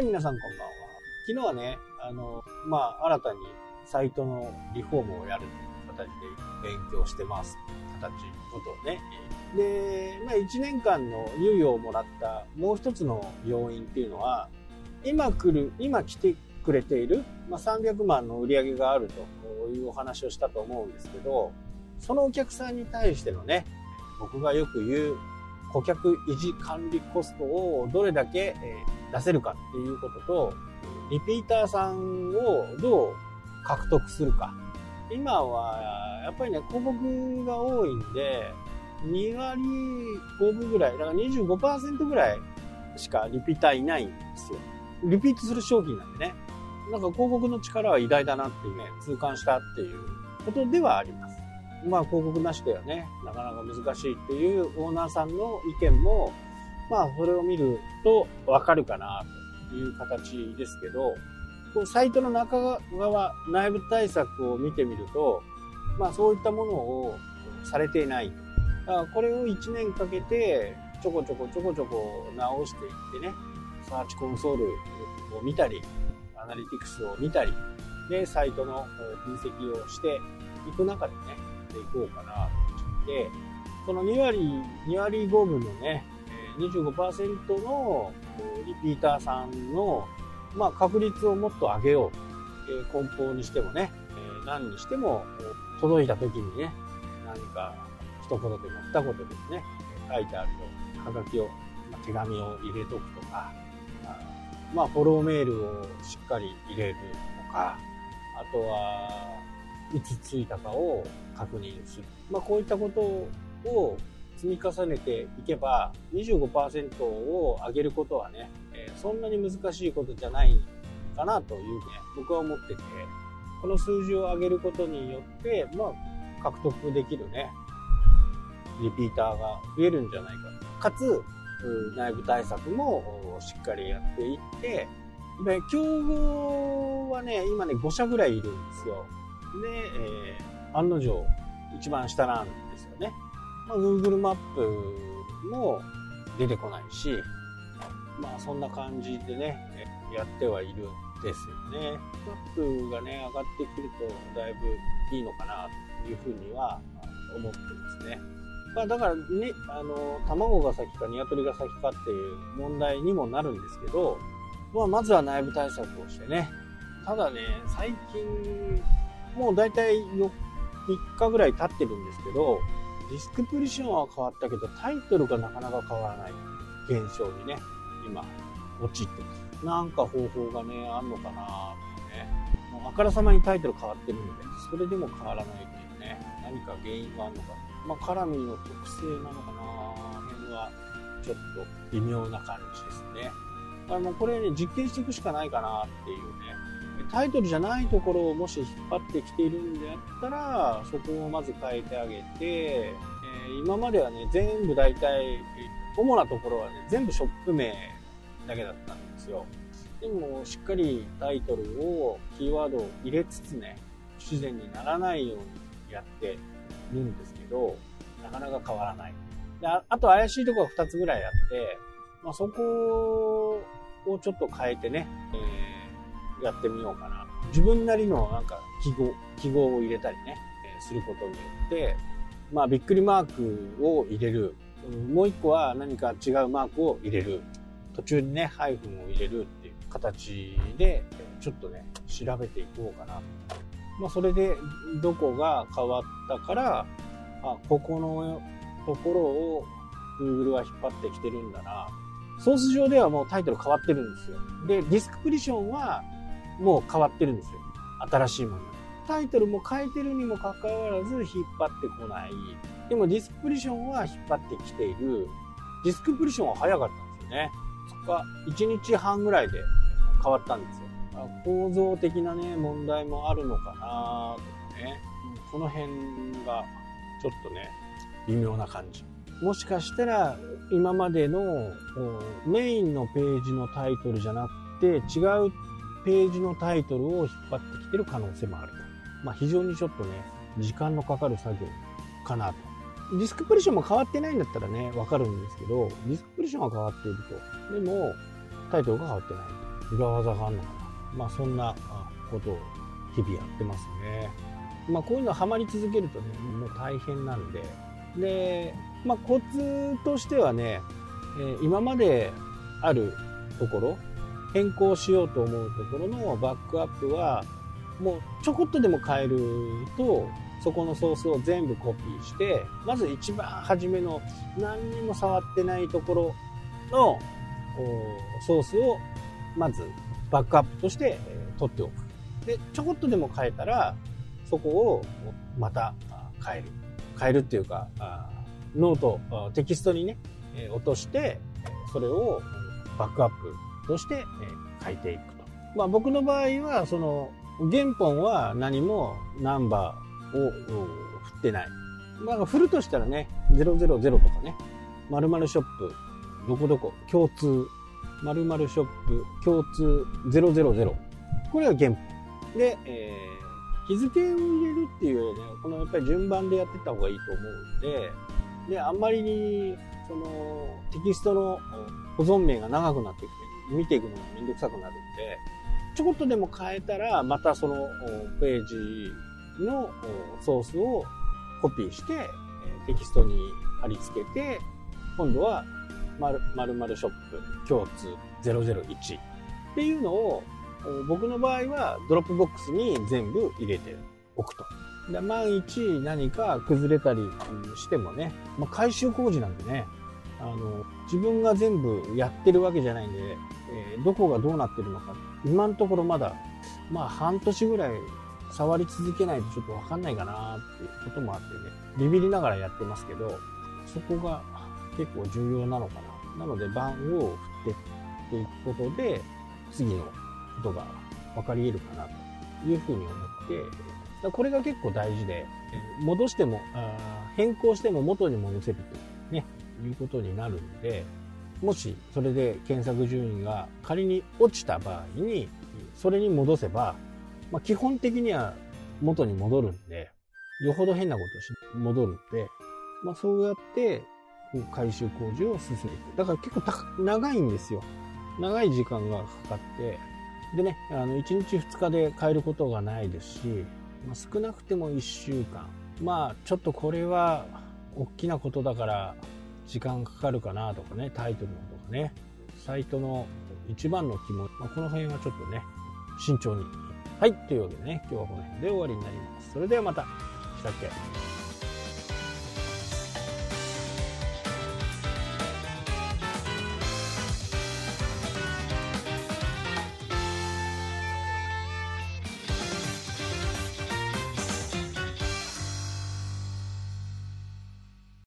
はい、皆さんこんばんは。昨日はね、あの、まあ、新たにサイトのリフォームをやるという形で勉強してます形、ことをね。で、まあ、1年間の猶予をもらったもう一つの要因っていうのは、今来る、今来てくれている、まあ、300万の売り上げがあるというお話をしたと思うんですけど、そのお客さんに対してのね、僕がよく言う顧客維持管理コストをどれだけ出せるかっていうことと、リピーターさんをどう獲得するか。今はやっぱりね、広告が多いんで、2割5分ぐらい、だから25%ぐらいしかリピーターいないんですよ。リピートする商品なんでね。なんか広告の力は偉大だなっていうね、痛感したっていうことではあります。まあ広告なしではね、なかなか難しいっていうオーナーさんの意見も、まあそれを見るとわかるかなという形ですけど、こうサイトの中側、内部対策を見てみると、まあそういったものをされていない。だからこれを1年かけてちょこちょこちょこちょこ直していってね、サーチコンソールを見たり、アナリティクスを見たり、で、サイトの分析をしていく中でね、ていこうかなと思ってこの2割、2割5分のね、25%のリピーターさんの、まあ、確率をもっと上げよう。え梱包にしてもね、え何にしても届いた時にね、何か一言でも二言でもね、書いてあると、はがきを、ま手紙を入れとくとか、まあ、フォローメールをしっかり入れるとか、あとは、いつついたかを確認する。まあ、こういったことを積み重ねていけば、25%を上げることはね、えそんなに難しいことじゃないかなというね、僕は思ってて、この数字を上げることによって、まあ、獲得できるね、リピーターが増えるんじゃないか。かつ、内部対策もしっかりやっていって、で、競合はね、今ね、5社ぐらいいるんですよ。で、えー、案の定、一番下なんですよね。まあ、Google マップも出てこないし、まあそんな感じでね、やってはいるんですよね。マップがね、上がってくるとだいぶいいのかなというふうには思ってますね。まあだからね、あの、卵が先か鶏が先かっていう問題にもなるんですけど、まあまずは内部対策をしてね。ただね、最近もう大体3日ぐらい経ってるんですけど、ディスクプリションは変わったけど、タイトルがなかなか変わらない現象にね、今、陥ってます。なんか方法がね、あんのかなってね。もうあからさまにタイトル変わってるので、それでも変わらないっていうね、何か原因があるのか。まあ、カラミの特性なのかな辺は、ちょっと微妙な感じですね。あの、これね、実験していくしかないかなっていうね、タイトルじゃないところをもし引っ張ってきているんであったら、そこをまず変えてあげて、えー、今まではね、全部大体、主なところはね、全部ショップ名だけだったんですよ。でも、しっかりタイトルを、キーワードを入れつつね、不自然にならないようにやってるんですけど、なかなか変わらない。でああと怪しいところが2つぐらいあって、まあ、そこをちょっと変えてね、えーやってみようかな。自分なりのなんか記号、記号を入れたりね、することによって、まあびっくりマークを入れる。もう一個は何か違うマークを入れる。途中にね、ハイフンを入れるっていう形で、ちょっとね、調べていこうかな。まあそれでどこが変わったから、あ、ここのところを Google は引っ張ってきてるんだな。ソース上ではもうタイトル変わってるんですよ。で、ディスクプリションはもう変わってるんですよ。新しいもの。タイトルも変えてるにもかかわらず引っ張ってこない。でもディスクプリションは引っ張ってきている。ディスクプリションは早かったんですよね。そこか1日半ぐらいで変わったんですよ。構造的なね、問題もあるのかなとかね。この辺がちょっとね、微妙な感じ。もしかしたら今までのメインのページのタイトルじゃなくて違うページのタイトルを引っ張ってきてる可能性もあると。まあ、非常にちょっとね、時間のかかる作業かなと。ディスクプリションも変わってないんだったらね、わかるんですけど、ディスクプリションは変わっていると。でも、タイトルが変わってない。裏技があるのかな。まあそんなことを日々やってますね。まあこういうのハマり続けるとね、もう大変なんで。で、まあコツとしてはね、え、今まであるところ、変更しようと思うところのバックアップは、もうちょこっとでも変えると、そこのソースを全部コピーして、まず一番初めの何にも触ってないところのソースをまずバックアップとして取っておく。で、ちょこっとでも変えたら、そこをまた変える。変えるっていうか、ノート、テキストにね、落として、それをバックアップとして書いていくと。まあ僕の場合は、その、原本は何もナンバーを振ってない。まあ振るとしたらね、000とかね、〇〇ショップ、どこどこ、共通、〇〇ショップ、共通000。これが原本。で、えー、日付を入れるっていうよりね、このやっぱり順番でやってた方がいいと思うんで、で、あんまりに、その、テキストの保存名が長くなってきて、見ていくのがめんどくさくなるんで、ちょこっとでも変えたら、またそのページのソースをコピーして、テキストに貼り付けて、今度は〇〇ショップ共通001っていうのを僕の場合は Dropbox に全部入れておくと。で万一何か崩れたりしてもね、まあ、改修工事なんでね、あの、自分が全部やってるわけじゃないんで、えー、どこがどうなってるのか、今のところまだ、まあ半年ぐらい触り続けないとちょっとわかんないかなっていうこともあってね、ビビりながらやってますけど、そこが結構重要なのかな。なので番を振っていくことで、次のことが分かり得るかなというふうに思って、これが結構大事で、戻しても、変更しても元に戻せるというね、いうことになるんで、もしそれで検索順位が仮に落ちた場合に、それに戻せば、まあ、基本的には元に戻るんで、よほど変なことし戻るんで、まあ、そうやって回収工事を進めてだから結構長いんですよ。長い時間がかかって、でね、あの、1日2日で変えることがないですし、まあ、少なくても1週間。まあ、ちょっとこれは、大きなことだから、時間かかるかなとかね、タイトルのとかね、サイトの一番の肝、まあ、この辺はちょっとね、慎重に。はい、というわけでね、今日はこの辺で終わりになります。それではまた、したっけ？